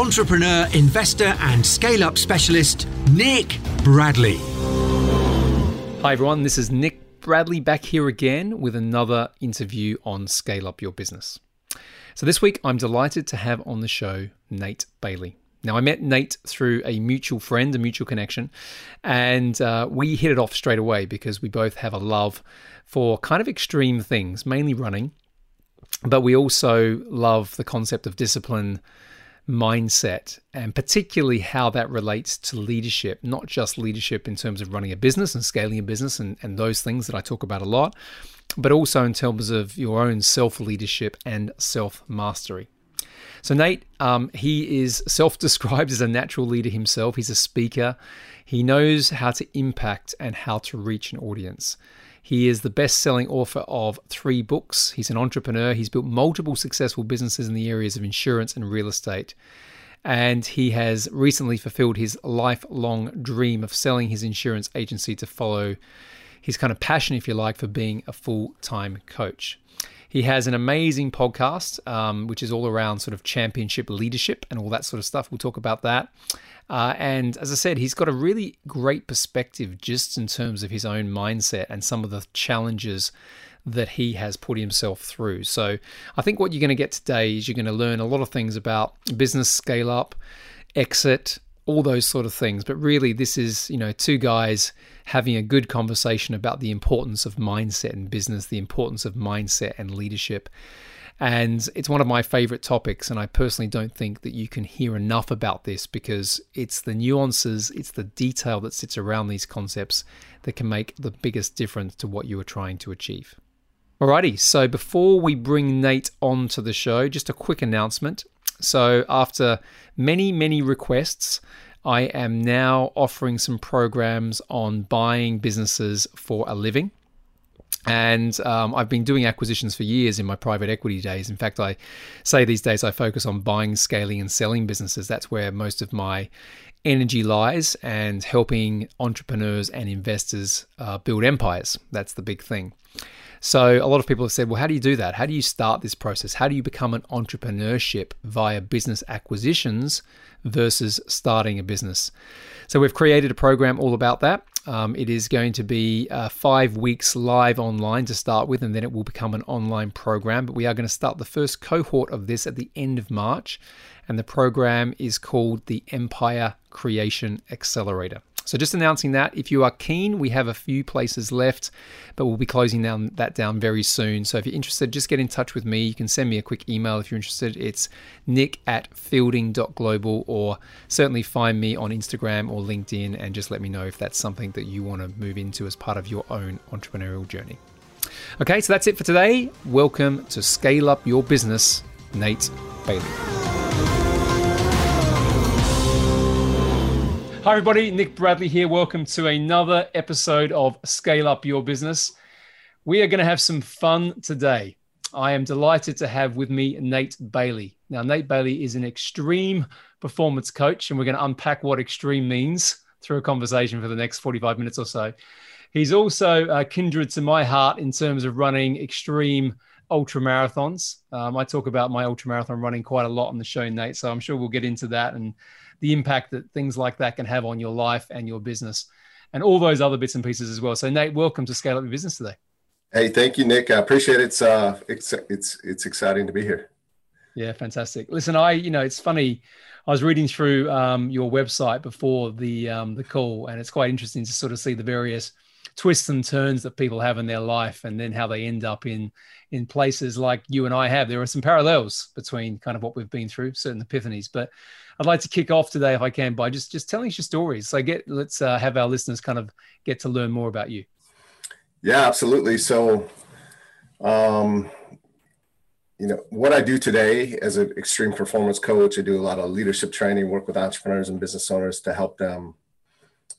entrepreneur, investor, and scale up specialist, Nick Bradley. Hi, everyone. This is Nick Bradley back here again with another interview on Scale Up Your Business. So, this week I'm delighted to have on the show Nate Bailey. Now, I met Nate through a mutual friend, a mutual connection, and uh, we hit it off straight away because we both have a love for kind of extreme things, mainly running, but we also love the concept of discipline mindset and particularly how that relates to leadership, not just leadership in terms of running a business and scaling a business and, and those things that I talk about a lot, but also in terms of your own self leadership and self mastery. So, Nate, um, he is self described as a natural leader himself. He's a speaker. He knows how to impact and how to reach an audience. He is the best selling author of three books. He's an entrepreneur. He's built multiple successful businesses in the areas of insurance and real estate. And he has recently fulfilled his lifelong dream of selling his insurance agency to follow his kind of passion, if you like, for being a full time coach. He has an amazing podcast, um, which is all around sort of championship leadership and all that sort of stuff. We'll talk about that. Uh, and as I said, he's got a really great perspective just in terms of his own mindset and some of the challenges that he has put himself through. So I think what you're going to get today is you're going to learn a lot of things about business scale up, exit, all those sort of things. But really, this is, you know, two guys having a good conversation about the importance of mindset in business, the importance of mindset and leadership. And it's one of my favorite topics. And I personally don't think that you can hear enough about this because it's the nuances, it's the detail that sits around these concepts that can make the biggest difference to what you are trying to achieve. Alrighty, so before we bring Nate on to the show, just a quick announcement. So, after many, many requests, I am now offering some programs on buying businesses for a living. And um, I've been doing acquisitions for years in my private equity days. In fact, I say these days I focus on buying, scaling, and selling businesses. That's where most of my energy lies and helping entrepreneurs and investors uh, build empires. That's the big thing. So, a lot of people have said, well, how do you do that? How do you start this process? How do you become an entrepreneurship via business acquisitions versus starting a business? So, we've created a program all about that. Um, it is going to be uh, five weeks live online to start with, and then it will become an online program. But we are going to start the first cohort of this at the end of March, and the program is called the Empire Creation Accelerator. So just announcing that if you are keen, we have a few places left, but we'll be closing down that down very soon. So if you're interested, just get in touch with me. You can send me a quick email if you're interested. It's nick at fielding.global or certainly find me on Instagram or LinkedIn and just let me know if that's something that you want to move into as part of your own entrepreneurial journey. Okay, so that's it for today. Welcome to Scale Up Your Business, Nate Bailey. Hi, everybody. Nick Bradley here. Welcome to another episode of Scale Up Your Business. We are going to have some fun today. I am delighted to have with me Nate Bailey. Now, Nate Bailey is an extreme performance coach, and we're going to unpack what extreme means through a conversation for the next 45 minutes or so. He's also uh, kindred to my heart in terms of running extreme ultra marathons. Um, I talk about my ultra marathon running quite a lot on the show, Nate. So I'm sure we'll get into that and the impact that things like that can have on your life and your business and all those other bits and pieces as well. So Nate, welcome to Scale Up Your Business today. Hey, thank you, Nick. I appreciate it. It's uh, it's it's it's exciting to be here. Yeah, fantastic. Listen, I you know it's funny. I was reading through um, your website before the um, the call, and it's quite interesting to sort of see the various twists and turns that people have in their life, and then how they end up in in places like you and I have. There are some parallels between kind of what we've been through, certain epiphanies. But I'd like to kick off today, if I can, by just just telling us your stories. So get let's uh, have our listeners kind of get to learn more about you. Yeah, absolutely. So, um, you know, what I do today as an extreme performance coach, I do a lot of leadership training, work with entrepreneurs and business owners to help them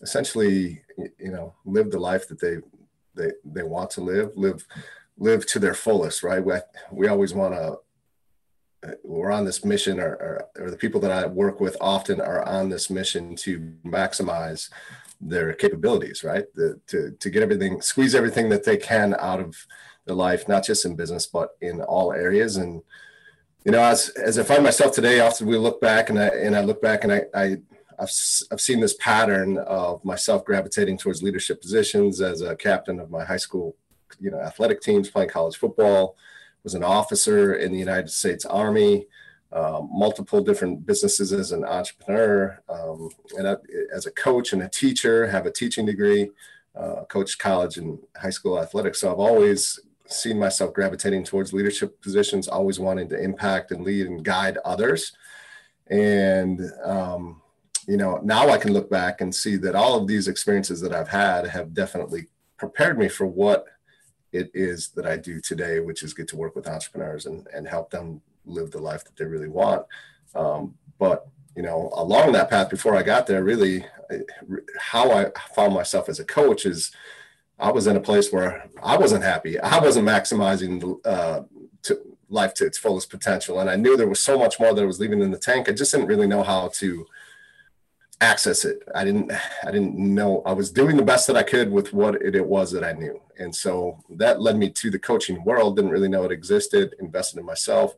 essentially, you know, live the life that they they they want to live, live live to their fullest, right? We, we always want to we're on this mission or, or, or, the people that I work with often are on this mission to maximize their capabilities, right? The, to, to get everything, squeeze everything that they can out of their life, not just in business, but in all areas. And, you know, as, as I find myself today, often we look back and I, and I look back and I, I I've, I've seen this pattern of myself gravitating towards leadership positions as a captain of my high school, you know, athletic teams, playing college football, was an officer in the United States Army, um, multiple different businesses as an entrepreneur, um, and as a coach and a teacher, have a teaching degree, uh, coached college and high school athletics. So I've always seen myself gravitating towards leadership positions, always wanting to impact and lead and guide others. And, um, you know, now I can look back and see that all of these experiences that I've had have definitely prepared me for what it is that I do today, which is get to work with entrepreneurs and, and help them live the life that they really want. Um, but you know, along that path before I got there, really, how I found myself as a coach is I was in a place where I wasn't happy. I wasn't maximizing uh, to life to its fullest potential, and I knew there was so much more that I was leaving in the tank. I just didn't really know how to access it. I didn't I didn't know I was doing the best that I could with what it, it, was that I knew. And so that led me to the coaching world, didn't really know it existed, invested in myself,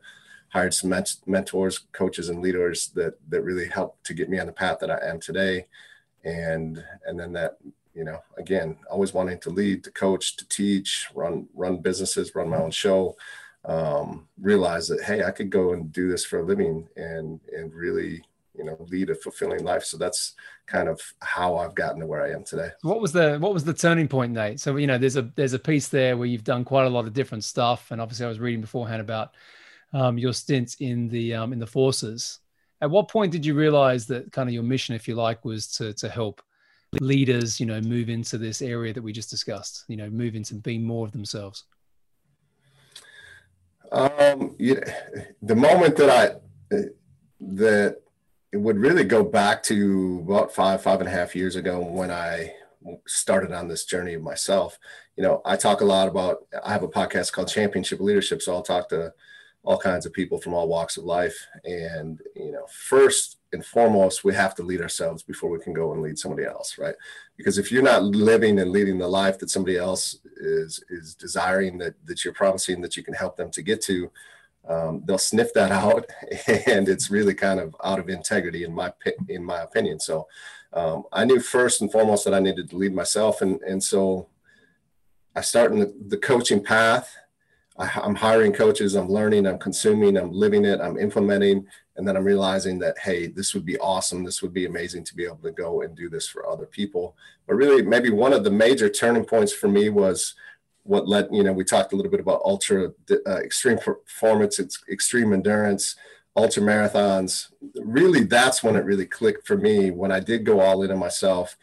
hired some mentors, coaches and leaders that that really helped to get me on the path that I am today. And and then that, you know, again, always wanting to lead, to coach, to teach, run run businesses, run my own show. Um, realize that hey, I could go and do this for a living and and really you know lead a fulfilling life. So that's kind of how i've gotten to where i am today. What was the what was the turning point nate? So you know there's a there's a piece there where you've done quite a lot of different stuff. And obviously i was reading beforehand about um, your stints in the um, in the forces. At what point did you realize that kind of your mission if you like was to to help leaders you know move into this area that we just discussed you know move into being more of themselves? Um yeah, the moment that i that it would really go back to about five, five and a half years ago when I started on this journey myself. You know, I talk a lot about, I have a podcast called Championship Leadership. So I'll talk to all kinds of people from all walks of life. And, you know, first and foremost, we have to lead ourselves before we can go and lead somebody else, right? Because if you're not living and leading the life that somebody else is, is desiring that, that you're promising that you can help them to get to, um, they'll sniff that out, and it's really kind of out of integrity in my in my opinion. So um, I knew first and foremost that I needed to lead myself, and and so I started the, the coaching path. I, I'm hiring coaches. I'm learning. I'm consuming. I'm living it. I'm implementing, and then I'm realizing that hey, this would be awesome. This would be amazing to be able to go and do this for other people. But really, maybe one of the major turning points for me was what led you know we talked a little bit about ultra uh, extreme performance it's extreme endurance ultra marathons really that's when it really clicked for me when i did go all in on myself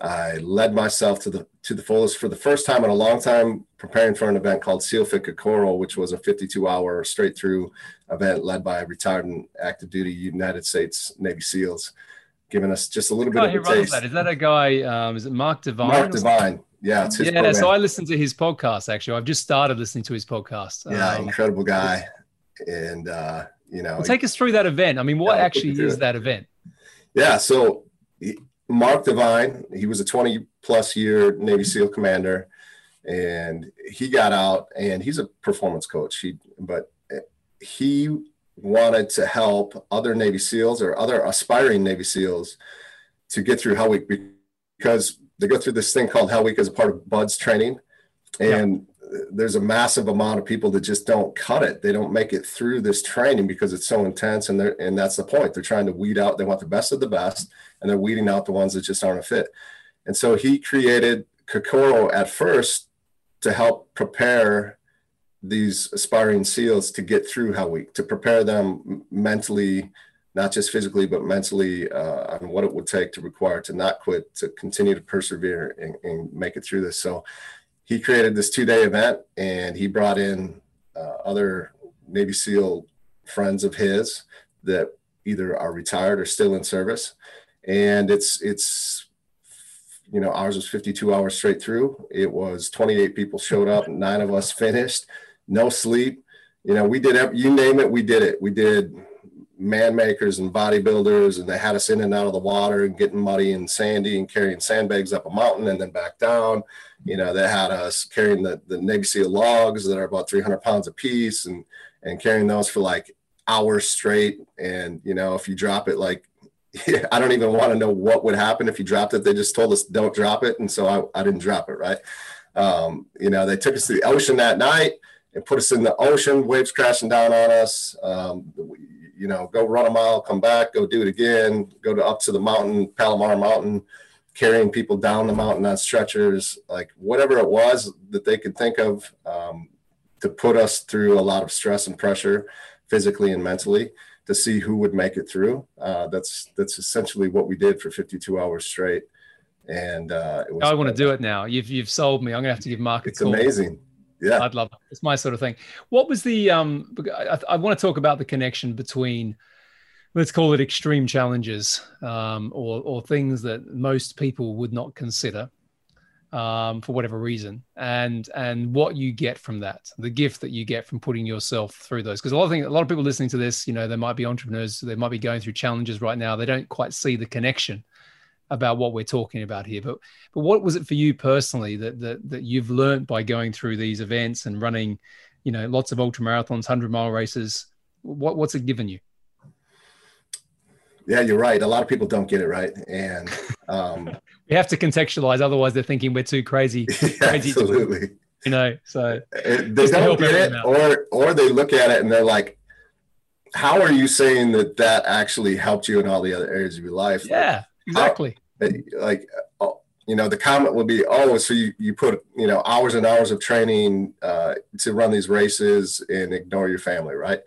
i led myself to the to the fullest for the first time in a long time preparing for an event called sealfit kokoro which was a 52 hour straight through event led by retired and active duty united states navy seals giving us just a little bit oh, of a taste. That. Is that a guy? Um, is it Mark Divine? Mark Divine. Yeah, yeah. Program. So I listened to his podcast. Actually, I've just started listening to his podcast. Yeah, um, incredible guy, and uh, you know, well, take us through that event. I mean, what yeah, actually is it. that event? Yeah, so Mark Divine, he was a 20 plus year Navy SEAL commander, and he got out, and he's a performance coach. He, but he wanted to help other Navy SEALs or other aspiring Navy SEALs to get through Hell Week because they go through this thing called Hell Week as a part of BUD/S training, and yeah. there's a massive amount of people that just don't cut it. They don't make it through this training because it's so intense, and they're and that's the point. They're trying to weed out. They want the best of the best, and they're weeding out the ones that just aren't a fit. And so he created Kokoro at first to help prepare these aspiring SEALs to get through Hell Week, to prepare them mentally not just physically but mentally uh, on what it would take to require to not quit to continue to persevere and, and make it through this so he created this two-day event and he brought in uh, other navy seal friends of his that either are retired or still in service and it's it's you know, ours was 52 hours straight through. It was 28 people showed up, nine of us finished, no sleep. You know, we did, you name it, we did it. We did man makers and bodybuilders, and they had us in and out of the water and getting muddy and sandy and carrying sandbags up a mountain and then back down. You know, they had us carrying the, the SEAL logs that are about 300 pounds a piece and, and carrying those for like hours straight. And, you know, if you drop it like I don't even want to know what would happen if you dropped it. They just told us don't drop it, and so I, I didn't drop it. Right? Um, you know, they took us to the ocean that night and put us in the ocean, waves crashing down on us. Um, you know, go run a mile, come back, go do it again, go to up to the mountain, Palomar Mountain, carrying people down the mountain on stretchers, like whatever it was that they could think of um, to put us through a lot of stress and pressure, physically and mentally to see who would make it through. Uh, that's that's essentially what we did for 52 hours straight. And uh, was, I want to do it now. You've you've sold me. I'm gonna have to give Mark a it's call. amazing. Yeah, I'd love it. It's my sort of thing. What was the um? I, I want to talk about the connection between let's call it extreme challenges um, or, or things that most people would not consider um, for whatever reason, and and what you get from that, the gift that you get from putting yourself through those. Because a lot of things, a lot of people listening to this, you know, they might be entrepreneurs, they might be going through challenges right now. They don't quite see the connection about what we're talking about here. But but what was it for you personally that that that you've learned by going through these events and running, you know, lots of ultra marathons, hundred mile races? What what's it given you? Yeah, you're right. A lot of people don't get it right, and um, we have to contextualize. Otherwise, they're thinking we're too crazy. Yeah, crazy absolutely. To, you know, so they don't get it, or or they look at it and they're like, "How are you saying that that actually helped you in all the other areas of your life?" Yeah, exactly. How, like, uh, you know, the comment will be, "Oh, so you you put you know hours and hours of training uh, to run these races and ignore your family, right?"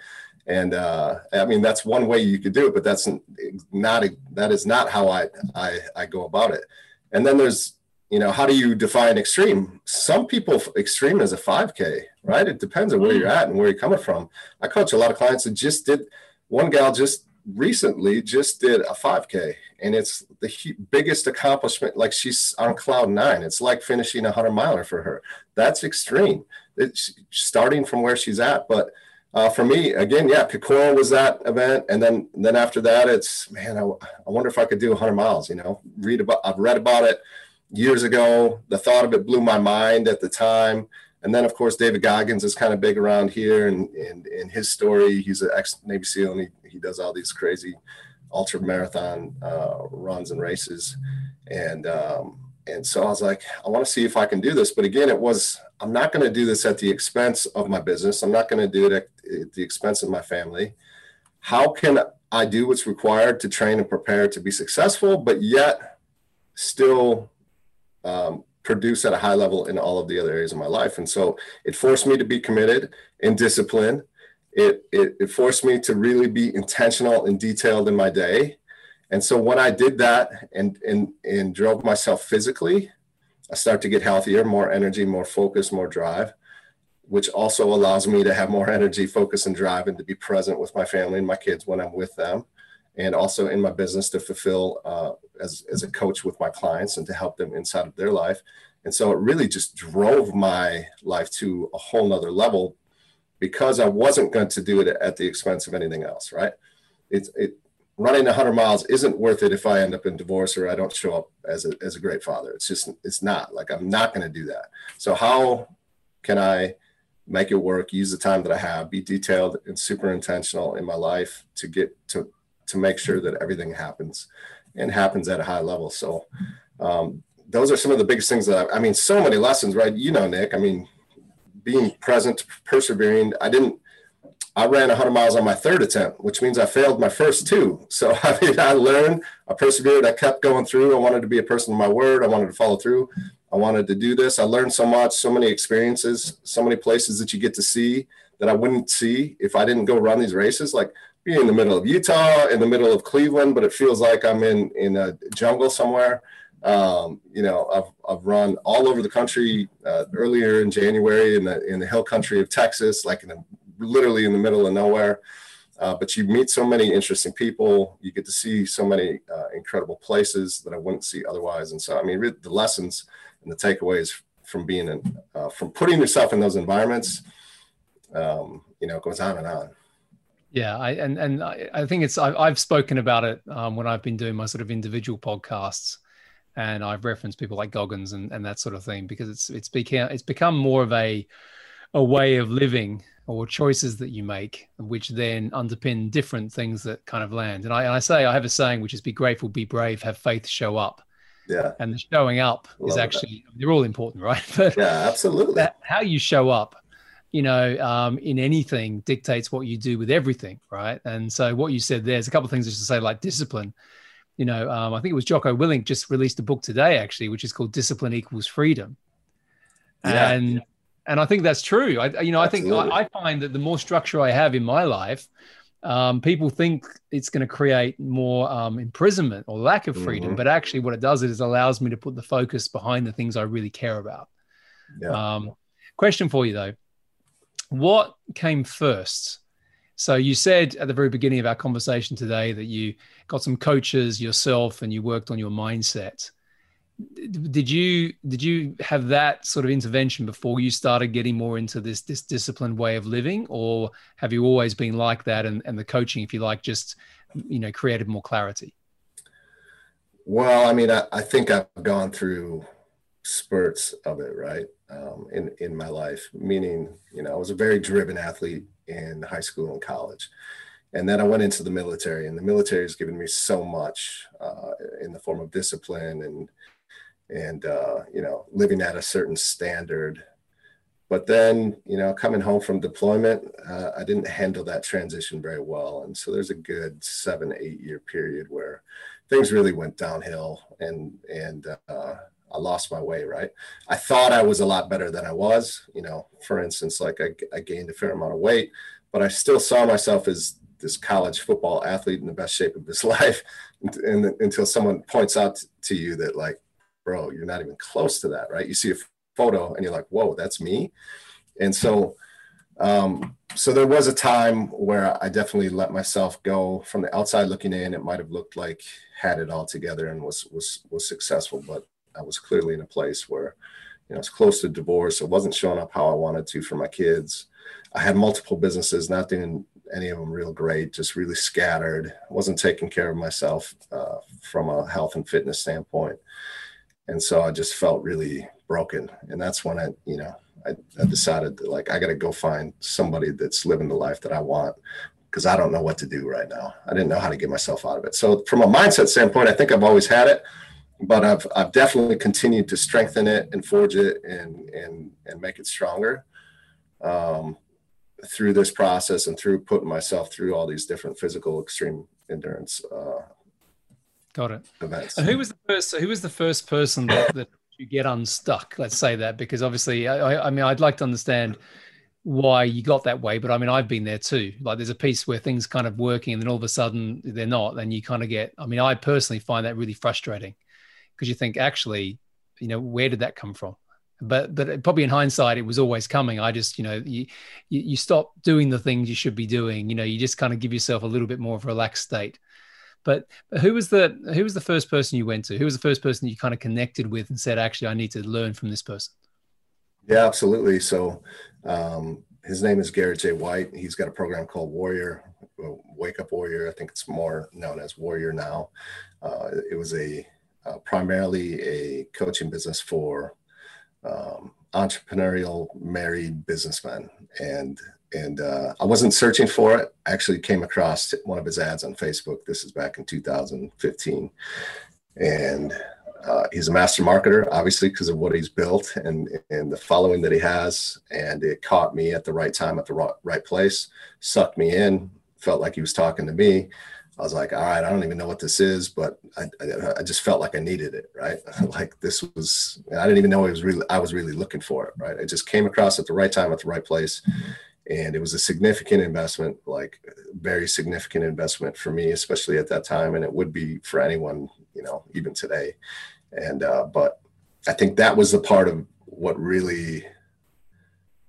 and uh, I mean that's one way you could do it, but that's not a, that is not how I, I I go about it. And then there's you know how do you define extreme? Some people extreme is a 5K, right? It depends on where you're at and where you're coming from. I coach a lot of clients that just did. One gal just recently just did a 5K, and it's the biggest accomplishment. Like she's on cloud nine. It's like finishing a hundred miler for her. That's extreme. It's starting from where she's at, but uh, for me, again, yeah, Kokoro was that event, and then then after that, it's man, I, I wonder if I could do 100 miles. You know, read about I've read about it years ago. The thought of it blew my mind at the time, and then of course David Goggins is kind of big around here, and in in his story, he's an ex Navy SEAL, and he, he does all these crazy ultra marathon uh, runs and races, and um, and so I was like, I want to see if I can do this, but again, it was I'm not going to do this at the expense of my business. I'm not going to do it at, at the expense of my family. How can I do what's required to train and prepare to be successful, but yet still um, produce at a high level in all of the other areas of my life? And so it forced me to be committed and disciplined. It, it, it forced me to really be intentional and detailed in my day. And so when I did that and, and, and drove myself physically, I start to get healthier, more energy, more focus, more drive, which also allows me to have more energy, focus, and drive, and to be present with my family and my kids when I'm with them, and also in my business to fulfill uh, as as a coach with my clients and to help them inside of their life. And so it really just drove my life to a whole nother level because I wasn't going to do it at the expense of anything else, right? It's it running 100 miles isn't worth it if I end up in divorce or I don't show up as a, as a great father. It's just, it's not like I'm not going to do that. So, how can I make it work, use the time that I have, be detailed and super intentional in my life to get to, to make sure that everything happens and happens at a high level. So, um, those are some of the biggest things that I, I mean, so many lessons, right? You know, Nick, I mean, being present, persevering. I didn't, I ran 100 miles on my third attempt, which means I failed my first two. So I mean, I learned, I persevered, I kept going through. I wanted to be a person of my word. I wanted to follow through. I wanted to do this. I learned so much, so many experiences, so many places that you get to see that I wouldn't see if I didn't go run these races. Like being in the middle of Utah, in the middle of Cleveland, but it feels like I'm in in a jungle somewhere. Um, you know, I've, I've run all over the country uh, earlier in January in the in the hill country of Texas, like in the literally in the middle of nowhere. Uh, but you meet so many interesting people. You get to see so many uh, incredible places that I wouldn't see otherwise. And so, I mean, the lessons and the takeaways from being in, uh, from putting yourself in those environments, um, you know, goes on and on. Yeah, I, and and I think it's I, have spoken about it um, when I've been doing my sort of individual podcasts, and I've referenced people like Goggins and, and that sort of thing because it's it's become it's become more of a a way of living or choices that you make, which then underpin different things that kind of land. And I, and I say I have a saying which is be grateful, be brave, have faith, show up. Yeah. And the showing up Love is actually that. they're all important, right? But yeah, absolutely. how you show up you know, um, in anything dictates what you do with everything, right? And so what you said there's a couple of things just to say, like discipline. You know, um, I think it was Jocko Willink just released a book today, actually, which is called "Discipline Equals Freedom," yeah. and and I think that's true. I, you know, Absolutely. I think I, I, find that the more structure I have in my life, um, people think it's going to create more um, imprisonment or lack of freedom, mm-hmm. but actually, what it does is it allows me to put the focus behind the things I really care about. Yeah. Um, question for you though what came first? So you said at the very beginning of our conversation today that you got some coaches yourself and you worked on your mindset. Did you did you have that sort of intervention before you started getting more into this this disciplined way of living, or have you always been like that? And, and the coaching, if you like, just you know created more clarity. Well, I mean, I, I think I've gone through spurts of it, right? Um, in in my life, meaning, you know, I was a very driven athlete in high school and college, and then I went into the military, and the military has given me so much uh, in the form of discipline and and uh, you know, living at a certain standard. But then, you know, coming home from deployment, uh, I didn't handle that transition very well, and so there's a good seven, eight year period where things really went downhill, and and uh, I lost my way, right? I thought I was a lot better than I was. You know, for instance, like I, I gained a fair amount of weight, but I still saw myself as this college football athlete in the best shape of his life and, until someone points out to you that like bro you're not even close to that right you see a photo and you're like whoa that's me and so um, so there was a time where i definitely let myself go from the outside looking in it might have looked like had it all together and was was was successful but I was clearly in a place where, you know, I was close to divorce. I wasn't showing up how I wanted to for my kids. I had multiple businesses, not doing any of them real great, just really scattered. I wasn't taking care of myself uh, from a health and fitness standpoint. And so I just felt really broken. And that's when I, you know, I, I decided that like, I got to go find somebody that's living the life that I want because I don't know what to do right now. I didn't know how to get myself out of it. So from a mindset standpoint, I think I've always had it but I've I've definitely continued to strengthen it and forge it and and and make it stronger um, through this process and through putting myself through all these different physical extreme endurance. Uh, Got it. Events. And who was the first? Who was the first person that, that you get unstuck? Let's say that because obviously, I, I mean, I'd like to understand why you got that way but i mean i've been there too like there's a piece where things kind of working and then all of a sudden they're not then you kind of get i mean i personally find that really frustrating because you think actually, you know, where did that come from? But but probably in hindsight, it was always coming. I just you know you you, stop doing the things you should be doing. You know, you just kind of give yourself a little bit more of a relaxed state. But, but who was the who was the first person you went to? Who was the first person you kind of connected with and said, actually, I need to learn from this person? Yeah, absolutely. So um, his name is Garrett J. White. He's got a program called Warrior, Wake Up Warrior. I think it's more known as Warrior now. Uh, it was a uh, primarily a coaching business for um, entrepreneurial married businessmen and and uh, I wasn't searching for it. I actually came across one of his ads on Facebook. This is back in 2015, and uh, he's a master marketer, obviously because of what he's built and and the following that he has. And it caught me at the right time at the right, right place, sucked me in. Felt like he was talking to me. I was like, all right, I don't even know what this is, but I, I, I, just felt like I needed it, right? like this was, I didn't even know it was really, I was really looking for it, right? It just came across at the right time, at the right place. And it was a significant investment, like very significant investment for me, especially at that time. And it would be for anyone, you know, even today. And, uh, but I think that was the part of what really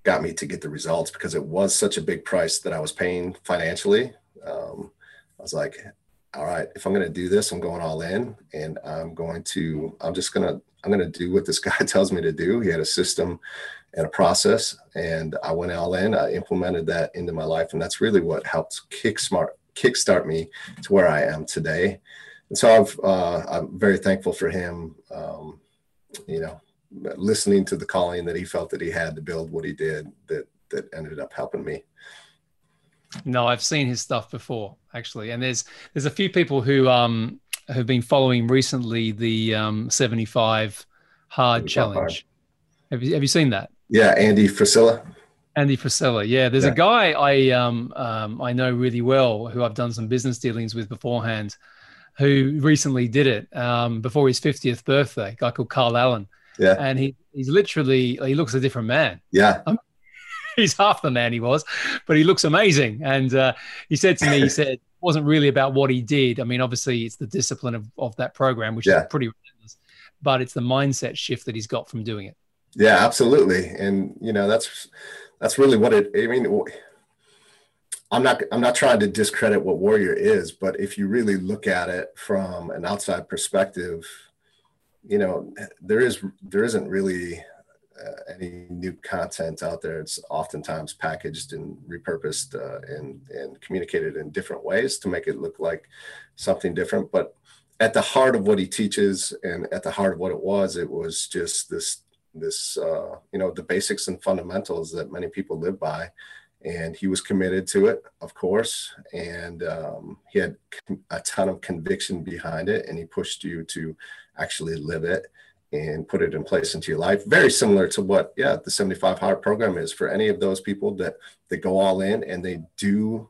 got me to get the results because it was such a big price that I was paying financially Um, I was like, all right, if I'm going to do this, I'm going all in and I'm going to, I'm just going to, I'm going to do what this guy tells me to do. He had a system and a process and I went all in. I implemented that into my life. And that's really what helped kickstart, kickstart me to where I am today. And so I've, uh, I'm very thankful for him, um, you know, listening to the calling that he felt that he had to build what he did that, that ended up helping me. No, I've seen his stuff before actually, and there's there's a few people who um have been following recently the um 75 hard challenge. Have you have you seen that? Yeah, Andy Frisella. Andy Frisella. Yeah, there's yeah. a guy I um, um I know really well who I've done some business dealings with beforehand, who recently did it um before his 50th birthday. A guy called Carl Allen. Yeah, and he he's literally he looks a different man. Yeah, I'm, he's half the man he was, but he looks amazing. And uh, he said to me, he said, it wasn't really about what he did. I mean, obviously, it's the discipline of, of that program, which yeah. is pretty relentless, but it's the mindset shift that he's got from doing it. Yeah, absolutely. And, you know, that's, that's really what it, I mean, I'm not, I'm not trying to discredit what warrior is, but if you really look at it from an outside perspective, you know, there is, there isn't really uh, any new content out there. It's oftentimes packaged and repurposed uh, and and communicated in different ways to make it look like something different. But at the heart of what he teaches, and at the heart of what it was, it was just this this uh, you know the basics and fundamentals that many people live by. And he was committed to it, of course, and um, he had a ton of conviction behind it, and he pushed you to actually live it and put it in place into your life. Very similar to what, yeah, the 75 hard program is for any of those people that they go all in and they do,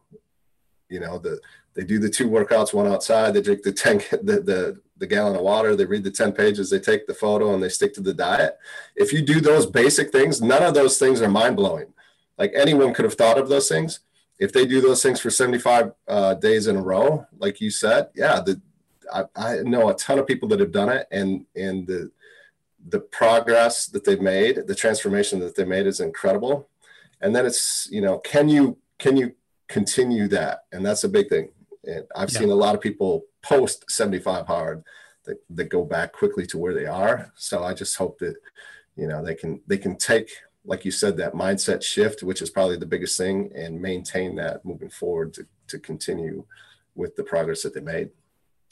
you know, the they do the two workouts, one outside, they drink the 10 the, the the gallon of water, they read the 10 pages, they take the photo and they stick to the diet. If you do those basic things, none of those things are mind blowing. Like anyone could have thought of those things. If they do those things for 75 uh, days in a row, like you said, yeah, the, I, I know a ton of people that have done it and, and the, the progress that they've made, the transformation that they made is incredible. And then it's, you know, can you can you continue that? And that's a big thing. And I've yeah. seen a lot of people post 75 hard that, that go back quickly to where they are. So I just hope that, you know, they can they can take, like you said, that mindset shift, which is probably the biggest thing, and maintain that moving forward to, to continue with the progress that they made.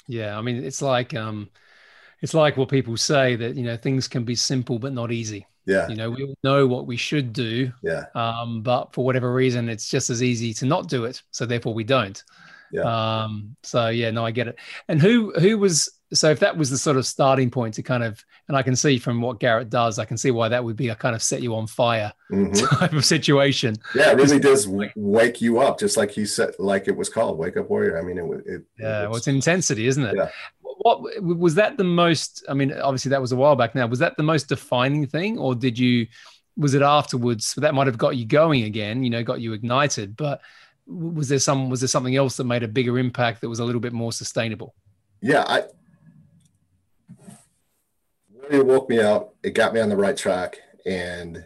Yeah. I mean, it's like um it's like what people say that you know things can be simple but not easy. Yeah. You know we all know what we should do yeah. um but for whatever reason it's just as easy to not do it so therefore we don't. Yeah. Um so yeah no i get it. And who who was so if that was the sort of starting point to kind of and i can see from what garrett does i can see why that would be a kind of set you on fire mm-hmm. type of situation. Yeah it really does wake you up just like he said like it was called wake up warrior. I mean it, it yeah it well it's intensity isn't it? Yeah what was that the most? I mean, obviously that was a while back now. Was that the most defining thing, or did you? Was it afterwards that might have got you going again? You know, got you ignited. But was there some? Was there something else that made a bigger impact that was a little bit more sustainable? Yeah, I. It woke me up. It got me on the right track, and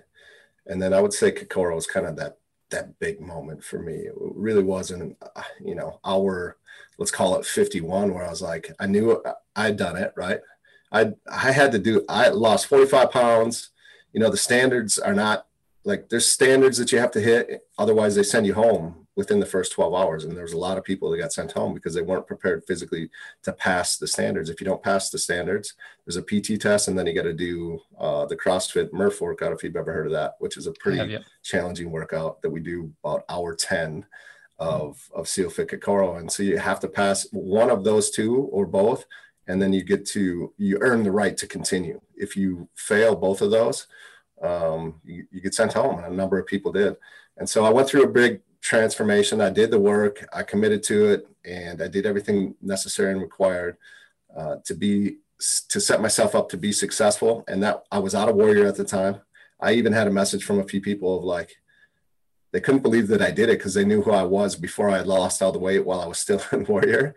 and then I would say Kokoro was kind of that that big moment for me. It really wasn't, uh, you know, our let's call it 51 where i was like i knew i'd done it right? I i had to do i lost 45 pounds. You know the standards are not like there's standards that you have to hit otherwise they send you home within the first 12 hours. And there was a lot of people that got sent home because they weren't prepared physically to pass the standards. If you don't pass the standards there's a pt test and then you got to do uh, the crossfit murph workout if you've ever heard of that which is a pretty have, yeah. challenging workout that we do about hour 10 of of seal fit Kokoro. And so you have to pass one of those two or both, and then you get to you earn the right to continue. If you fail both of those, um, you, you get sent home, and a number of people did. And so I went through a big transformation. I did the work, I committed to it, and I did everything necessary and required uh, to be to set myself up to be successful. And that I was out of warrior at the time. I even had a message from a few people of like, they couldn't believe that I did it because they knew who I was before I lost all the weight while I was still in Warrior.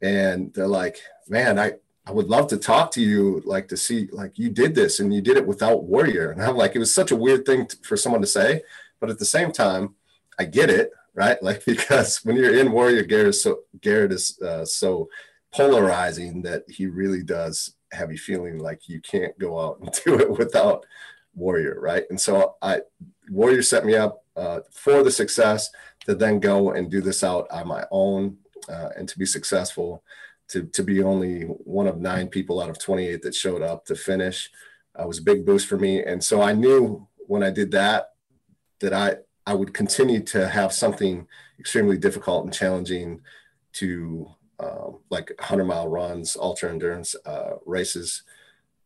And they're like, man, I, I would love to talk to you, like to see, like you did this and you did it without Warrior. And I'm like, it was such a weird thing to, for someone to say, but at the same time, I get it, right? Like because when you're in warrior, Garrett is so Garrett is uh, so polarizing that he really does have you feeling like you can't go out and do it without warrior, right? And so I warrior set me up uh, for the success to then go and do this out on my own uh, and to be successful. To, to be only one of nine people out of 28 that showed up to finish uh, was a big boost for me. And so I knew when I did that that I I would continue to have something extremely difficult and challenging to um, like 100 mile runs, ultra endurance uh, races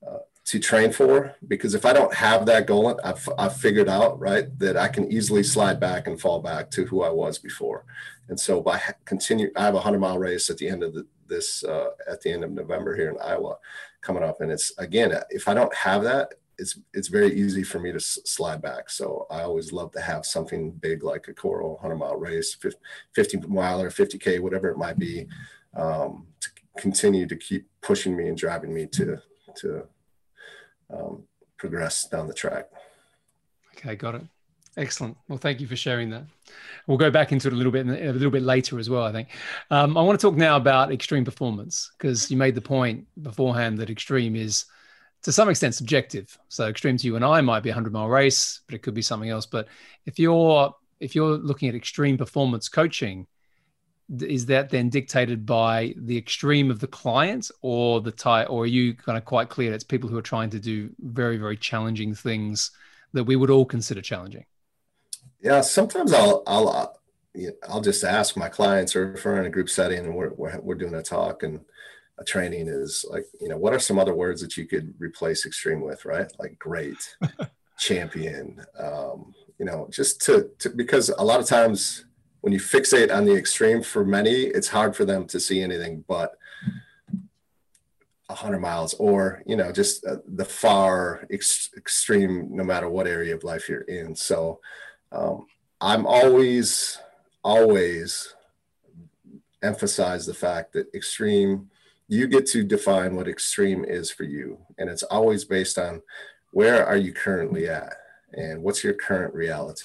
uh, to train for. Because if I don't have that goal, I've, I've figured out, right, that I can easily slide back and fall back to who I was before. And so by continue, I have a 100 mile race at the end of the, this, uh, at the end of November here in Iowa coming up. And it's, again, if I don't have that, it's it's very easy for me to slide back. So I always love to have something big like a Coral 100 mile race, 50 mile or 50k, whatever it might be, um, to continue to keep pushing me and driving me to to um, progress down the track. Okay, got it. Excellent. Well, thank you for sharing that. We'll go back into it a little bit a little bit later as well. I think um, I want to talk now about extreme performance because you made the point beforehand that extreme is to some extent subjective. So extreme to you and I might be a hundred mile race, but it could be something else. But if you're if you're looking at extreme performance coaching, is that then dictated by the extreme of the client or the type or are you kind of quite clear that it's people who are trying to do very very challenging things that we would all consider challenging? Yeah sometimes i'll i'll uh, i'll just ask my clients or if we're in a group setting and we're, we're, we're doing a talk and a training is like you know what are some other words that you could replace extreme with right? Like great champion um you know just to, to because a lot of times when you fixate on the extreme for many, it's hard for them to see anything but 100 miles or you know just uh, the far ex- extreme no matter what area of life you're in. So um, i'm always always emphasize the fact that extreme you get to define what extreme is for you. And it's always based on where are you currently at and what's your current reality?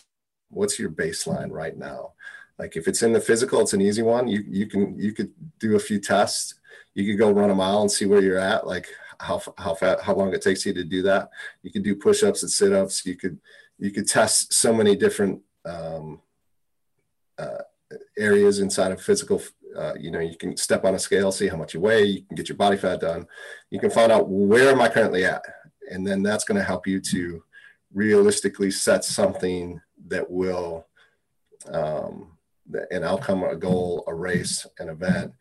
What's your baseline right now like if it's in the physical, it's an easy one. You you can you could do a few tests. You could go run a mile and see where you're at, like how how fat, how long it takes you to do that. You could do push-ups and sit-ups. You could you could test so many different um, uh, areas inside of physical. Uh, you know, you can step on a scale, see how much you weigh. You can get your body fat done. You can find out where am I currently at, and then that's going to help you to realistically set something that will um, an outcome, a goal, a race, an event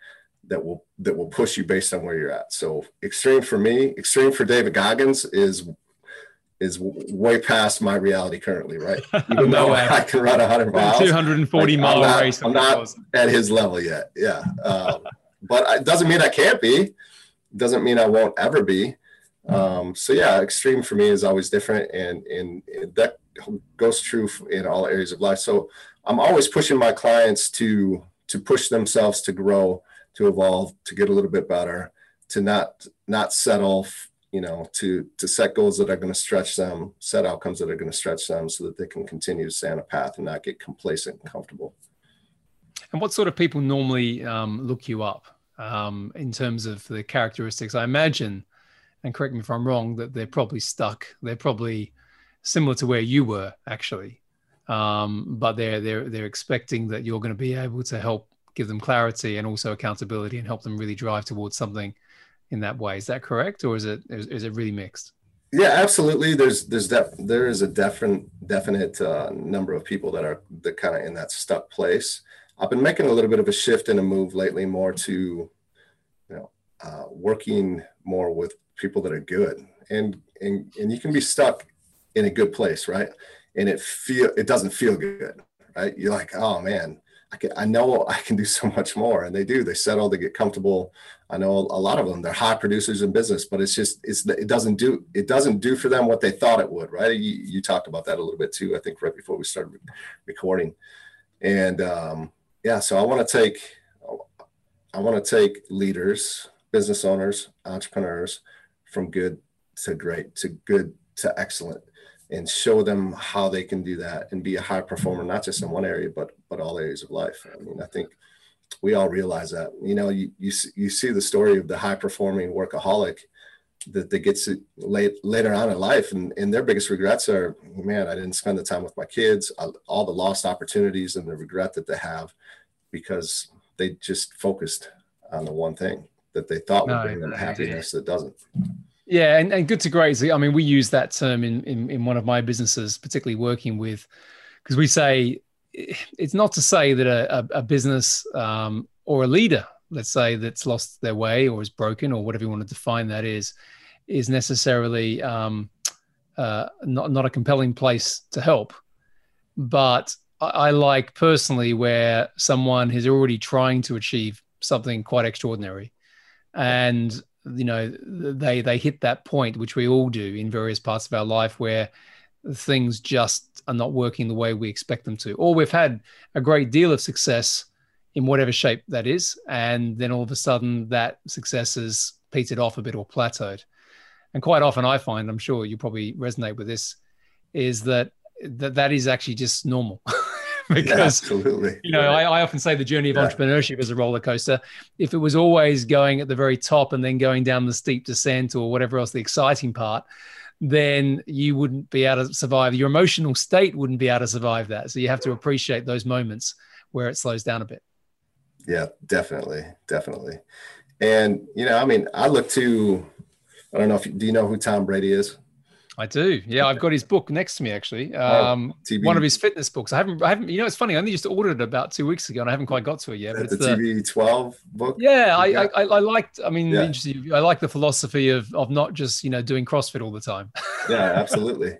that will that will push you based on where you're at. So extreme for me, extreme for David Goggins is is way past my reality currently, right? Even no though way. I can run 100 miles, 240 like, mile I'm not, race. I'm not at his level yet. Yeah, um, but it doesn't mean I can't be. Doesn't mean I won't ever be. Um, so yeah, extreme for me is always different, and and that goes true in all areas of life. So I'm always pushing my clients to to push themselves to grow, to evolve, to get a little bit better, to not not settle, you know, to to set goals that are going to stretch them, set outcomes that are going to stretch them, so that they can continue to stay on a path and not get complacent and comfortable. And what sort of people normally um, look you up um, in terms of the characteristics? I imagine, and correct me if I'm wrong, that they're probably stuck. They're probably similar to where you were actually um, but they're they're they're expecting that you're going to be able to help give them clarity and also accountability and help them really drive towards something in that way. Is that correct, or is it is, is it really mixed? Yeah, absolutely. There's there's def- there is a definite definite uh, number of people that are that kind of in that stuck place. I've been making a little bit of a shift and a move lately, more to you know uh, working more with people that are good, and and and you can be stuck in a good place, right? And it feel it doesn't feel good, right? You're like, oh man, I can I know I can do so much more, and they do. They settle, they get comfortable. I know a lot of them they're high producers in business, but it's just it's it doesn't do it doesn't do for them what they thought it would, right? You, you talked about that a little bit too. I think right before we started recording, and um, yeah, so I want to take I want to take leaders, business owners, entrepreneurs from good to great to good to excellent and show them how they can do that and be a high performer, not just in one area, but but all areas of life. I mean, I think we all realize that. You know, you you, you see the story of the high performing workaholic that, that gets it late later on in life, and, and their biggest regrets are, man, I didn't spend the time with my kids, all the lost opportunities and the regret that they have because they just focused on the one thing that they thought would bring them happiness that doesn't. Yeah, and, and good to great. I mean, we use that term in, in, in one of my businesses, particularly working with, because we say it's not to say that a, a, business um, or a leader, let's say, that's lost their way or is broken or whatever you want to define that is, is necessarily um, uh, not, not a compelling place to help. But I, I like personally where someone is already trying to achieve something quite extraordinary and you know they they hit that point which we all do in various parts of our life where things just are not working the way we expect them to. Or we've had a great deal of success in whatever shape that is and then all of a sudden that success has petered off a bit or plateaued. And quite often i find i'm sure you probably resonate with this is that that, that is actually just normal because yeah, absolutely. You know, I, I, often say the journey of yeah. entrepreneurship is a roller coaster. If it was always going at the very top and then going down the steep descent or whatever else the exciting part, then you wouldn't be able to survive. Your emotional state wouldn't be able to survive that. So you have to appreciate those moments where it slows down a bit. Yeah, definitely, definitely. And you know, I mean, I look to. I don't know if do you know who Tom Brady is? I do. Yeah, I've got his book next to me actually. Oh, um, oh, one of his fitness books. I haven't. I haven't. You know, it's funny. I only just ordered it about two weeks ago, and I haven't quite got to it yet. But the, the TB12 book. Yeah, I, I, I liked. I mean, yeah. I like the philosophy of of not just you know doing CrossFit all the time. yeah, absolutely.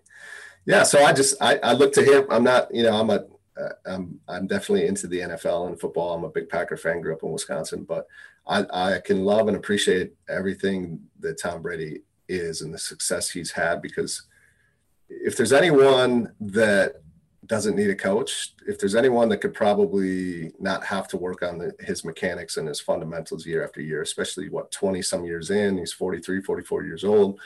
Yeah, so I just I, I look to him. I'm not. You know, I'm a. Uh, I'm I'm definitely into the NFL and football. I'm a big Packer fan. Grew up in Wisconsin, but I I can love and appreciate everything that Tom Brady is and the success he's had because if there's anyone that doesn't need a coach, if there's anyone that could probably not have to work on the, his mechanics and his fundamentals year after year, especially what 20 some years in, he's 43, 44 years old,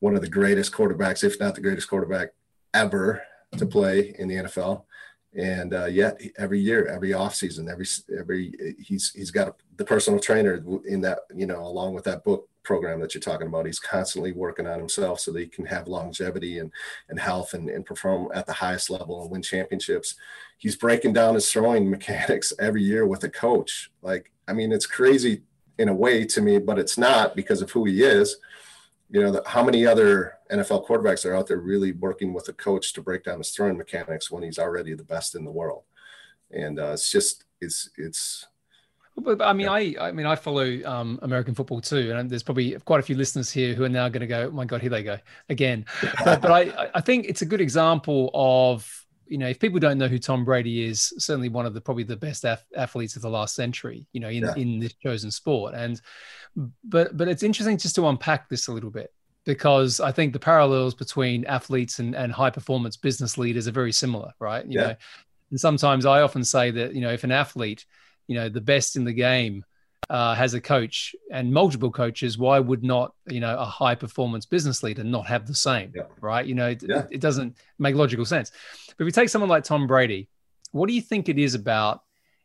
one of the greatest quarterbacks, if not the greatest quarterback ever to play in the NFL. And uh, yet every year, every offseason, every, every, he's, he's got a, the personal trainer in that, you know, along with that book program that you're talking about. He's constantly working on himself so that he can have longevity and, and health and, and perform at the highest level and win championships. He's breaking down his throwing mechanics every year with a coach. Like, I mean, it's crazy in a way to me, but it's not because of who he is. You know, the, how many other NFL quarterbacks are out there really working with a coach to break down his throwing mechanics when he's already the best in the world? And uh, it's just, it's, it's, but, but I mean, yeah. I I mean, I follow um, American football too, and there's probably quite a few listeners here who are now going to go, oh "My God, here they go again." but, but I I think it's a good example of you know if people don't know who Tom Brady is, certainly one of the probably the best af- athletes of the last century, you know, in yeah. in this chosen sport. And but but it's interesting just to unpack this a little bit because I think the parallels between athletes and, and high performance business leaders are very similar, right? You yeah. know, and sometimes I often say that you know if an athlete you know the best in the game uh, has a coach and multiple coaches, why would not you know a high performance business leader not have the same? Yeah. Right? You know, it, yeah. it, doesn't make logical sense. But if we take someone like Tom Brady, what do you think it is about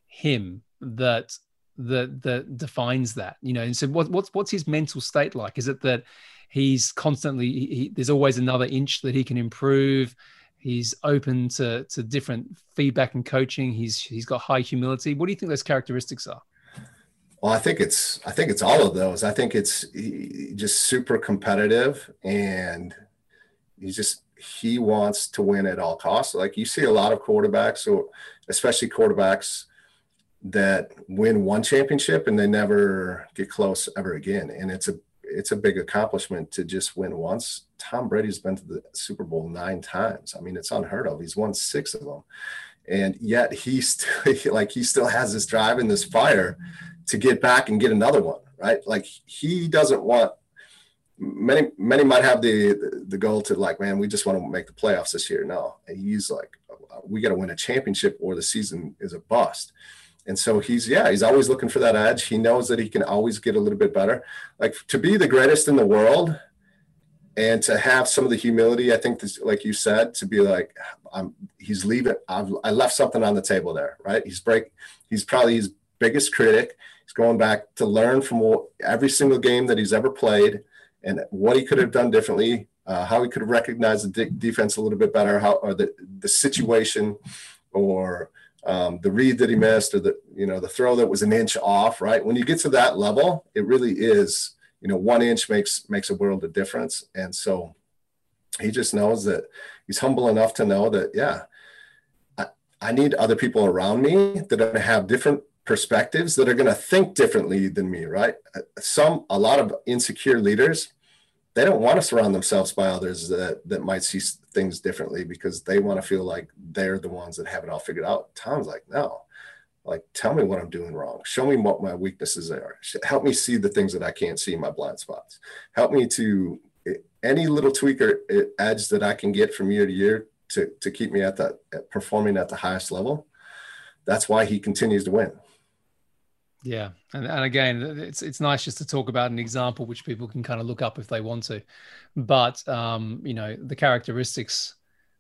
him that that that defines that? You know, and so what, what's what's his mental state like? Is it that he's constantly he, there's always another inch that he can improve? He's open to to different feedback and coaching. He's he's got high humility. What do you think those characteristics are? Well, I think it's I think it's all of those. I think it's just super competitive, and he just he wants to win at all costs. Like you see a lot of quarterbacks, or especially quarterbacks that win one championship and they never get close ever again. And it's a it's a big accomplishment to just win once. Tom Brady's been to the Super Bowl nine times. I mean, it's unheard of. He's won six of them, and yet he still like he still has this drive and this fire to get back and get another one. Right? Like he doesn't want. Many many might have the the goal to like, man, we just want to make the playoffs this year. No, and he's like, we got to win a championship or the season is a bust and so he's yeah he's always looking for that edge he knows that he can always get a little bit better like to be the greatest in the world and to have some of the humility, I think, this, like you said, to be like, I'm, he's leaving. I've, I left something on the table there, right? He's break. He's probably his biggest critic. He's going back to learn from what, every single game that he's ever played and what he could have done differently, uh, how he could have recognized the de- defense a little bit better, how or the the situation, or um, the read that he missed, or the you know the throw that was an inch off. Right when you get to that level, it really is you know one inch makes makes a world of difference, and so he just knows that he's humble enough to know that yeah. I, need other people around me that have different perspectives that are going to think differently than me right? Uh, some a lot of insecure leaders they don't want to surround themselves by others that that might see things differently because they want to feel like they're the ones that have it all figured out. Tom's like no. Like tell me what i'm doing wrong. Show me what my weaknesses are. Help me see the things that i can't see my blind spots. Help me to eh, any little tweak or eh, edge that i can get from year to year to, to keep me at that performing at the highest level that's why he continues to win yeah, and, and again, it's it's nice just to talk about an example which people can kind of look up if they want to, but um, you know the characteristics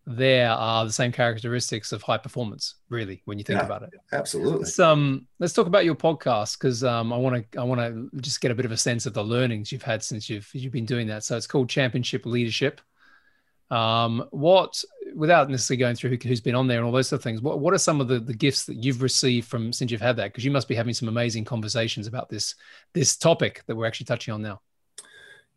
there are the same characteristics of high performance, really, when you think yeah, about it. Absolutely. Let's, um, let's talk about your podcast because um, I want to I want to just get a bit of a sense of the learnings you've had since you've you've been doing that. So it's called Championship Leadership. Um, what, without necessarily going through who, has been on there and all those sort of things, what, what are some of the, the gifts that you've received from since you've had that? Because you must be having some amazing conversations about this this topic that we're actually touching on now.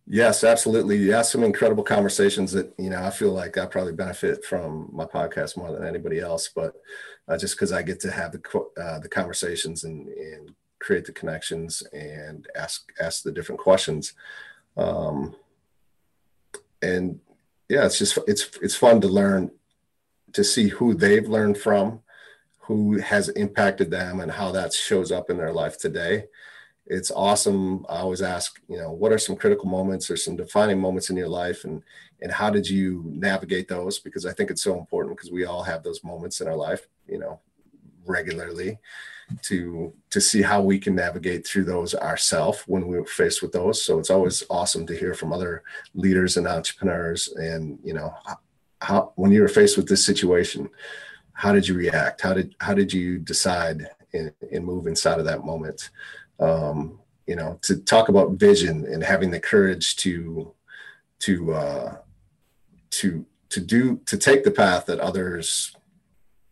Yes, absolutely. Yeah, some incredible conversations that you know I feel like I probably benefit from my podcast more than anybody else, but uh, just because I get to have the uh, the conversations and and create the connections and ask ask the different questions. Um, and yeah, it's just it's it's fun to learn to see who they've learned from, who has impacted them, and how that shows up in their life today. It's awesome. I always ask, you know, what are some critical moments or some defining moments in your life, and and how did you navigate those? Because I think it's so important because we all have those moments in our life, you know, regularly to to see how we can navigate through those ourselves when we're faced with those. So it's always awesome to hear from other leaders and entrepreneurs and you know how when you were faced with this situation how did you react? How did how did you decide and, and move inside of that moment? Um, you know to talk about vision and having the courage to to uh, to to do to take the path that others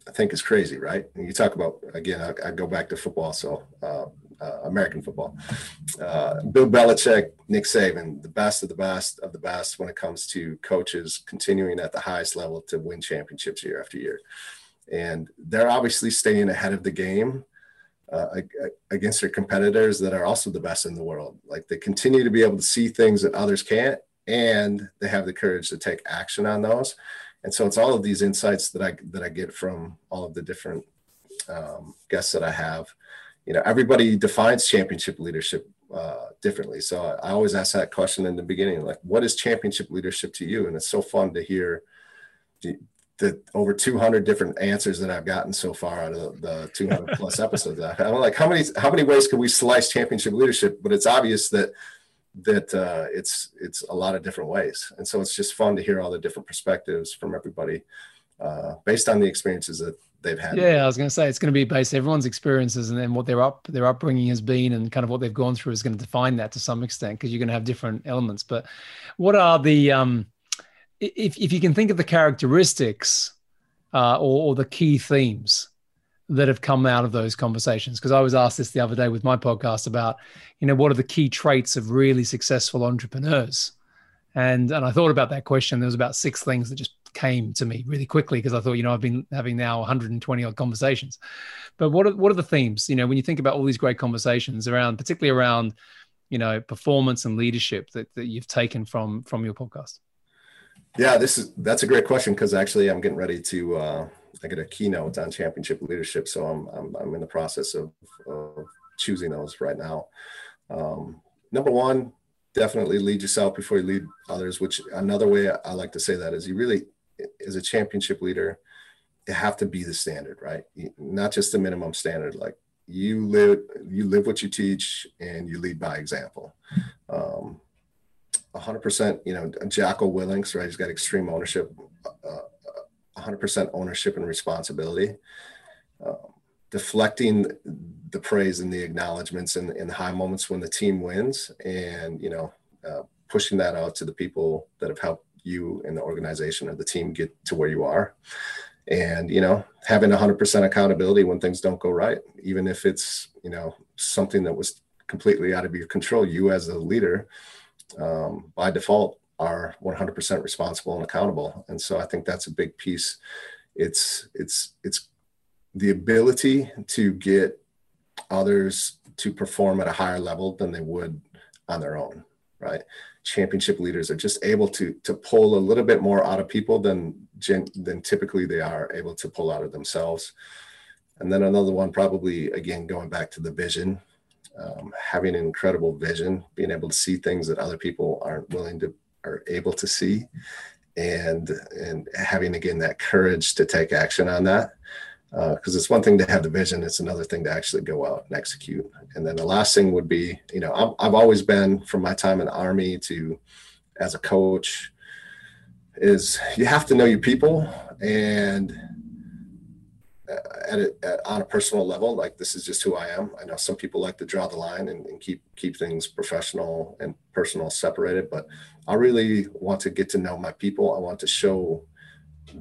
I think is crazy, right? And you talk about again, I, I go back to football, so uh, uh, American football. Uh, Bill Belichick, Nick Saban, the best of the best of the best when it comes to coaches continuing at the highest level to win championships year after year, and they're obviously staying ahead of the game. Uh, against their competitors that are also the best in the world. Like they continue to be able to see things that others can't, and they have the courage to take action on those and so it's all of these insights that I that I get from all of the different um, guests that I have. You know, everybody defines championship leadership uh, differently. So I, I always ask that question in the beginning, like, what is championship leadership to you? And it's so fun to hear the, the over 200 different answers that I've gotten so far out of the, the 200 plus episodes. I'm like, how many how many ways can we slice championship leadership? But it's obvious that that uh, it's it's a lot of different ways, and so it's just fun to hear all the different perspectives from everybody uh, based on the experiences that they've had. Yeah, I was going to say it's going to be based everyone's experiences and then what their up their upbringing has been and kind of what they've gone through is going to define that to some extent because you're going to have different elements. But what are the um, if if you can think of the characteristics uh, or, or the key themes that have come out of those conversations. Because i was asked this the other day with my podcast about you know what are the key traits of really successful entrepreneurs? And and i thought about that question. There was about six things that just came to me really quickly because i thought you know i've been having now 120 odd conversations. But what are, what are the themes? You know when you think about all these great conversations around particularly around you know performance and leadership that, that you've taken from from your podcast. Yeah this is that's a great question because actually i'm getting ready to uh I get a keynote on championship leadership. So I'm, I'm, I'm in the process of, of choosing those right now. Um, number one, definitely lead yourself before you lead others, which another way I like to say that is you really, as a championship leader, you have to be the standard, right? Not just the minimum standard. Like you live, you live what you teach and you lead by example. Um, 100%, you know, Jocko Willink, right? He's got extreme ownership, uh, 100% ownership and responsibility. Um, deflecting the praise and the acknowledgments and in the high moments when the team wins and, you know, uh, pushing that out to the people that have helped you and the organization or the team get to where you are and you know having 100% accountability when things don't go right even if it's you know something that was completely out of your control you as a leader um, by default are 100% responsible and accountable. And so i think that's a big piece. It's it's it's the ability to get others to perform at a higher level than they would on their own right? Championship leaders are just able to to pull a little bit more out of people than than typically they are able to pull out of themselves. And then another one probably again going back to the vision um, having an incredible vision being able to see things that other people aren't willing to are able to see and and having again that courage to take action on that because uh, it's one thing to have the vision it's another thing to actually go out and execute. And then the last thing would be you know I've, I've always been from my time in the army to as a coach is you have to know your people and at, a, at on a personal level like this is just who i am i know some people like to draw the line and, and keep keep things professional and personal separated but i really want to get to know my people i want to show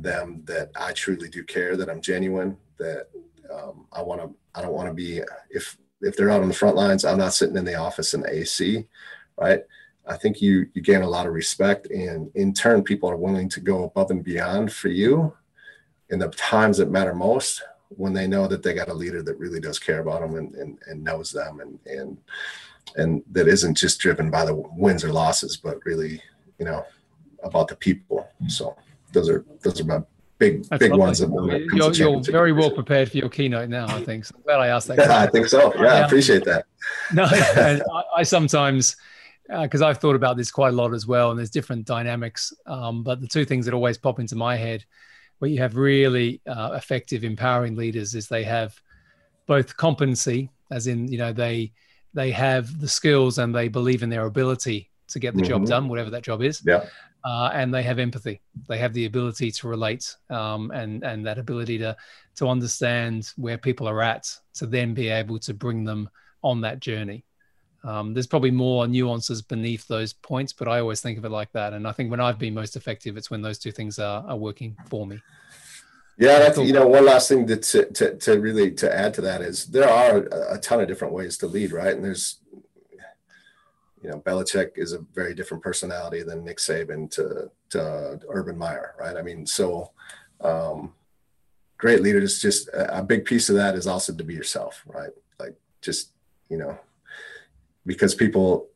them that I truly do care, that I'm genuine, that um, I want to. I don't want to be if if they're out on the front lines. I'm not sitting in the office in the AC, right? I think you you gain a lot of respect, and in turn, people are willing to go above and beyond for you in the times that matter most when they know that they got a leader that really does care about them and, and, and knows them and and and that isn't just driven by the wins or losses, but really, you know, about the people. So those are those are my big That's big lovely. ones. That you're, you're very well prepared for your keynote now. I think. So I'm glad I asked that. Yeah, I think so. Yeah, I appreciate that. No, I, I, sometimes because uh, I've thought about this quite a lot as well, and there's different dynamics. Um, but the two things that always pop into my head, where you have really uh, effective, empowering leaders, is they have both competency, as in you know they they have the skills and they believe in their ability to get the mm-hmm. job done, whatever that job is. Yeah uh, and they have empathy. They have the ability to relate um, and and that ability to to understand where people are at, to then be able to bring them on that journey. Um, there's probably more nuances beneath those points, but I always think of it like that. And I think when I've been most effective, it's when those two things are, are working for me. Yeah, that's, you know, one last thing to, to, to really to add to that is there are a ton of different ways to lead, right? And there's you know, Belichick is a very different personality than Nick Saban to, to Urban Meyer, right? I mean, so um, great leaders, just a, a big piece of that is also to be yourself, right? Like just, you know, because people,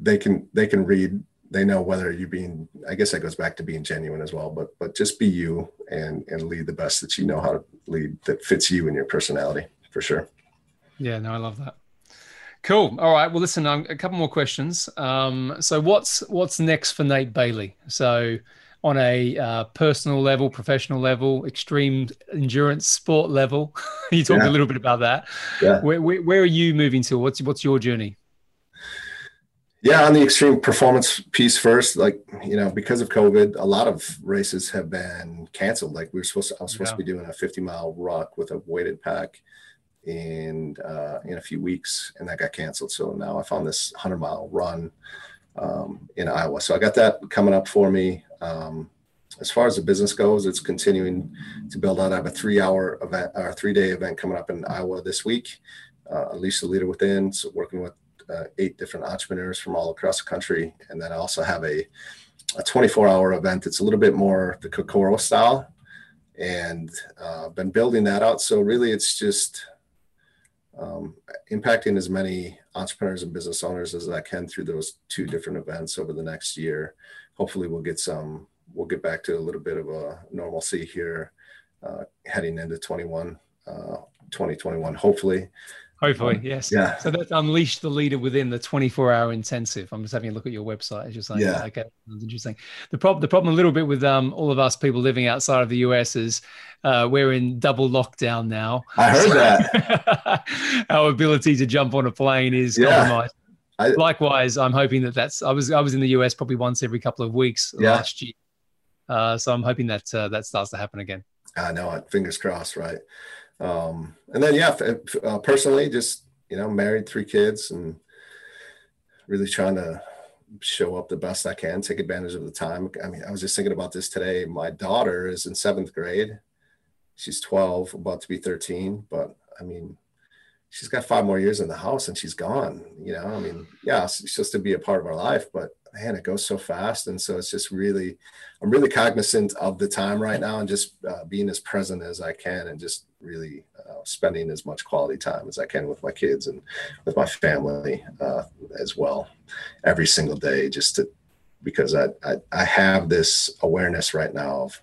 they can, they can read, they know whether you being, I guess that goes back to being genuine as well, but, but just be you and, and lead the best that you know how to lead that fits you and your personality for sure. Yeah, no, I love that. Cool. All right. Well, listen, um, a couple more questions. Um, so, what's what's next for Nate Bailey? So, on a uh, personal level, professional level, extreme endurance sport level, you talked yeah. a little bit about that. Yeah. Where, where, where, are you moving to? What's what's your journey? Yeah, on the extreme performance piece first, like you know, because of COVID, a lot of races have been canceled. Like we were supposed to, I was supposed yeah. to be doing a 50 mile ruck with a weighted pack in uh, in a few weeks, and that got canceled. So now I found this 100 mile run um, in Iowa. So I got that coming up for me. Um, as far as the business goes, it's continuing to build out. I have a three hour event or three day event coming up in Iowa this week. Uh, Unleash the Leader Within, so working with uh, eight different entrepreneurs from all across the country. And then I also have a, a 24 hour event that's a little bit more the Kokoro style and uh, been building that out. So really it's just um, impacting as many entrepreneurs and business owners as I can through those two different events over the next year. Hopefully, we'll get some. We'll get back to a little bit of a normalcy here, uh, heading into 21, uh, 2021. Hopefully, Hopefully, um, yes. Yeah. So that's unleash the leader within the 24 hour intensive. I'm just having a look at your website as you're saying. Yeah. Okay. That's interesting. The problem, the problem a little bit with um, all of us people living outside of the US is uh, we're in double lockdown now. I heard so that. our ability to jump on a plane is yeah. compromised. I, likewise, I'm hoping that that's. I was I was in the US probably once every couple of weeks yeah. last year, uh, so I'm hoping that uh, that starts to happen again. I know Fingers crossed, right? Um, and then yeah, uh, personally, just you know, married, three kids, and really trying to show up the best I can, take advantage of the time. I mean, I was just thinking about this today. My daughter is in seventh grade. She's 12, about to be 13, but I mean, she's got five more years in the house and she's gone. You know, I mean, yeah, it's just to be a part of our life, but man, it goes so fast. And so it's just really, I'm really cognizant of the time right now and just uh, being as present as I can and just really uh, spending as much quality time as I can with my kids and with my family uh, as well every single day, just to, because I, I, I have this awareness right now of,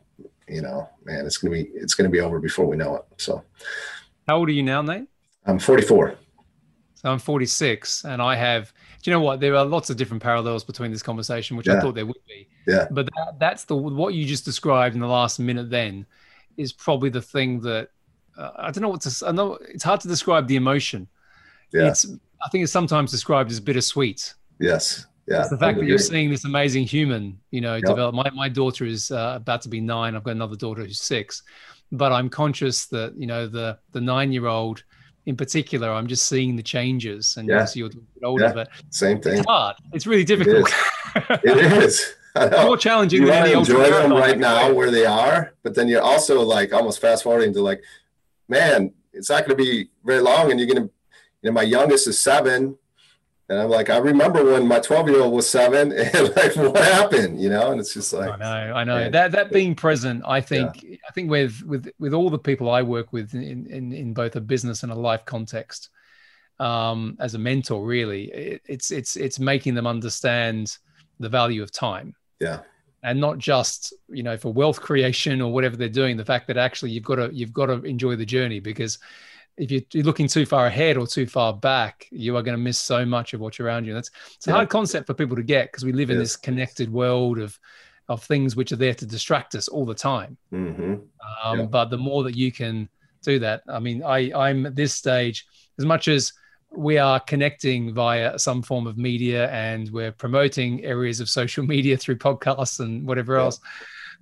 you know, man, it's going to be, it's going to be over before we know it. So how old are you now, Nate? I'm 44. So I'm 46, and I have. Do you know what? There are lots of different parallels between this conversation, which yeah. I thought there would be. Yeah. But that, that's the what you just described in the last minute. Then is probably the thing that uh, I don't know what to. I know it's hard to describe the emotion. Yeah. It's. I think it's sometimes described as bittersweet. Yes. Yeah. It's the fact that you're seeing this amazing human, you know, yep. develop. My my daughter is uh, about to be nine. I've got another daughter who's six, but I'm conscious that you know the the nine year old in particular, I'm just seeing the changes. And yeah. you're older, yeah. but same thing. It's hard. It's really difficult. It is. It is. more challenging you than the enjoy them right now where they are, but then you're also like almost fast forwarding to like, man, it's not going to be very long, and you're going to, you know, my youngest is seven, and I'm like, I remember when my 12 year old was seven, and like, what happened, you know? And it's just like, I know, I know that that being present. I think, yeah. I think with with with all the people I work with in in, in both a business and a life context, um, as a mentor, really, it, it's it's it's making them understand the value of time. Yeah. And not just you know for wealth creation or whatever they're doing. The fact that actually you've got to you've got to enjoy the journey because if you're looking too far ahead or too far back, you are going to miss so much of what's around you. That's it's a yeah. hard concept for people to get because we live in this connected world of of things which are there to distract us all the time. Mm-hmm. Um, yeah. But the more that you can do that, I mean, I I'm at this stage as much as we are connecting via some form of media and we're promoting areas of social media through podcasts and whatever else.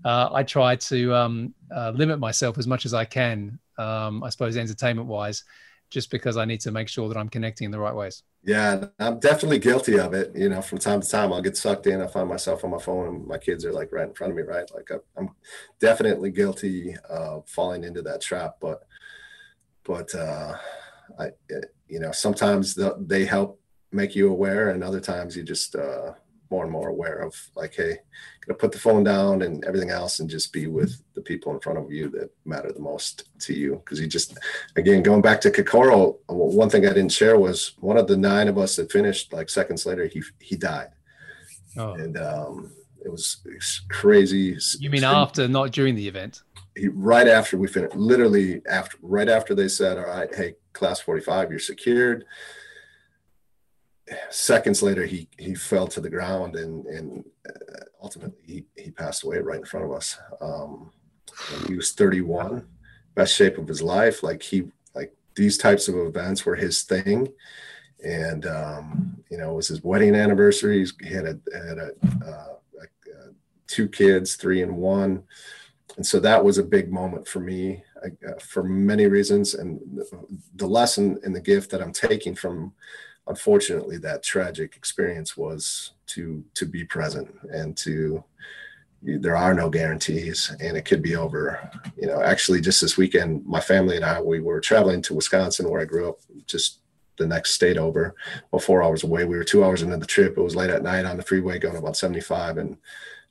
Uh, I try to um, uh, limit myself as much as I can um, I suppose, entertainment wise, just because I need to make sure that I'm connecting in the right ways. Yeah, I'm definitely guilty of it. You know, from time to time, I'll get sucked in. I find myself on my phone, and my kids are like right in front of me, right? Like I'm definitely guilty of falling into that trap. But, but uh, I, you know, sometimes they help make you aware, and other times you just uh, more and more aware of like, hey, gonna put the phone down and everything else and just be with the people in front of you that matter the most to you. Because you just, again, going back to Kokoro, one thing I didn't share was one of the nine of us that finished like seconds later, he he died, oh. and um, it was, it was crazy. You mean after, not during the event? He, right after we finished, literally after, right after they said, "All right, hey, class forty-five, you're secured." seconds later he he fell to the ground and and uh, ultimately he, he passed away right in front of us. Um he was 31 best shape of his life like he like these types of events were his thing. And um you know it was his wedding anniversary. He had a had a, uh, a, a two kids three and one and so that was a big moment for me uh, for many reasons. And the, lesson and the gift that i'm taking from unfortunately that tragic experience was to to be present and to there are no guarantees and it could be over. You know actually just this weekend my family and i we were traveling to wisconsin where i grew up just the next state over. Well four hours away. We were two hours into the trip. It was late at night on the freeway going about 75 and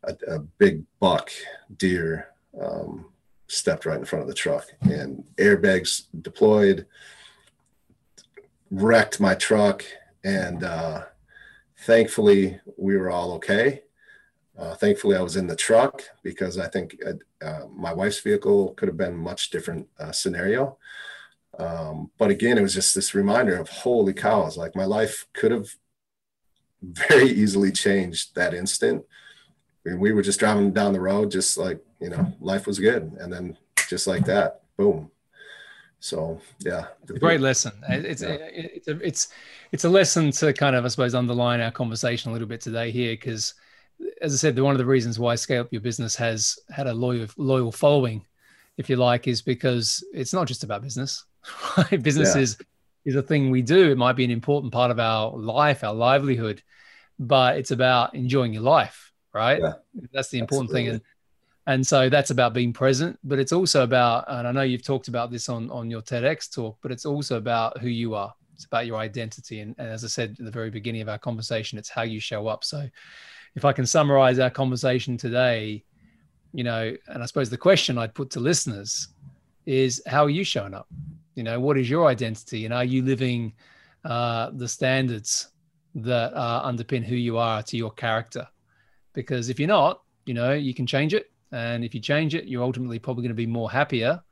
a, a big buck deer um, stepped right in front of the truck and airbags deployed wrecked my truck, and uh, thankfully we were all okay. Uh, thankfully, I was in the truck because I think uh, uh my wife's vehicle could have been much different uh, scenario. Um, but again, it was just this reminder of holy cows! Like my life could have very easily changed that instant. We were just driving down the road, just like you know, life was good, and then just like that, boom. So yeah, a great lesson. Uh, it's yeah. Uh, it's a, it's it's a lesson to kind of I suppose underline our conversation a little bit today here because as I said, one of the reasons why Scale Up Your Business has had a loyal loyal following, if you like, is because it's not just about business. Right? Business yeah. is is a thing we do. It might be an important part of our life, our livelihood, but it's about enjoying your life, right? Yeah. That's the important Absolutely. thing. And and so that's about being present, but it's also about, and I know you've talked about this on on your TEDx talk, but it's also about who you are. It's about your identity. And, and as I said at the very beginning of our conversation, it's how you show up. So if I can summarize our conversation today, you know, and I suppose the question I'd put to listeners is how are you showing up? You know, what is your identity? And are you living uh, the standards that uh, underpin who you are to your character? Because if you're not, you know, you can change it. And if you change it, you're ultimately probably going to be more happier.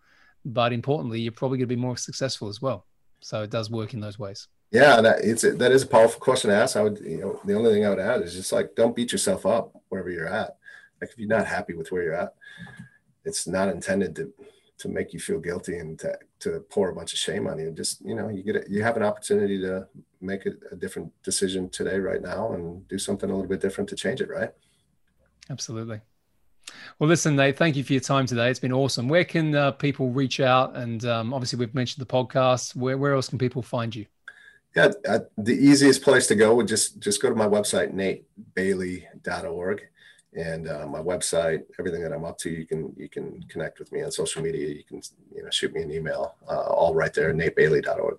But importantly, you're probably going to be more successful as well. So it does work in those ways. Yeah, that it's that is a powerful question to ask. I would, you know, the only thing I would add is just like don't beat yourself up wherever you're at. Like if you're not happy with where you're at, it's not intended to to make you feel guilty and to, to pour a bunch of shame on you. Just you know, you get it, you have an opportunity to make a, a different decision today, right now, and do something a little bit different to change it. Right. Absolutely. Well, listen, Nate, thank you for your time today. It's been awesome. Where can uh, people reach out? And um, obviously, we've mentioned the podcast. Where, where else can people find you? Yeah, uh, the easiest place to go would just just go to my website, natebailey.org. And uh, my website, everything that I'm up to, you can you can connect with me on social media. You can you know shoot me an email, uh, all right there, natebailey.org.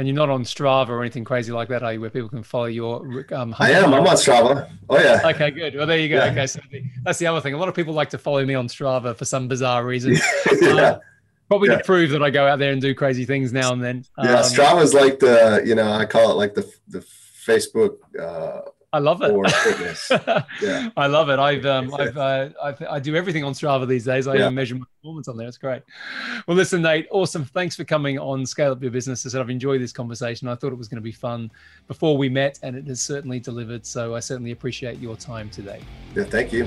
And you're not on Strava or anything crazy like that, are you? Where people can follow your. Um, I am. I'm on Strava. Oh yeah. Okay, good. Well, there you go. Yeah. Okay, so that's the other thing. A lot of people like to follow me on Strava for some bizarre reason. yeah. Uh, probably yeah. to prove that I go out there and do crazy things now and then. Yeah, um, Strava is like the you know I call it like the the Facebook. Uh, I love it. fitness. yeah, I love it. I've um, I've, uh, I've I do everything on Strava these days. I yeah. even measure my performance on there. It's great. Well, listen, Nate, awesome. Thanks for coming on Scale Up Your Business. I said I've enjoyed this conversation. I thought it was going to be fun before we met, and it has certainly delivered. So I certainly appreciate your time today. Yeah, thank you.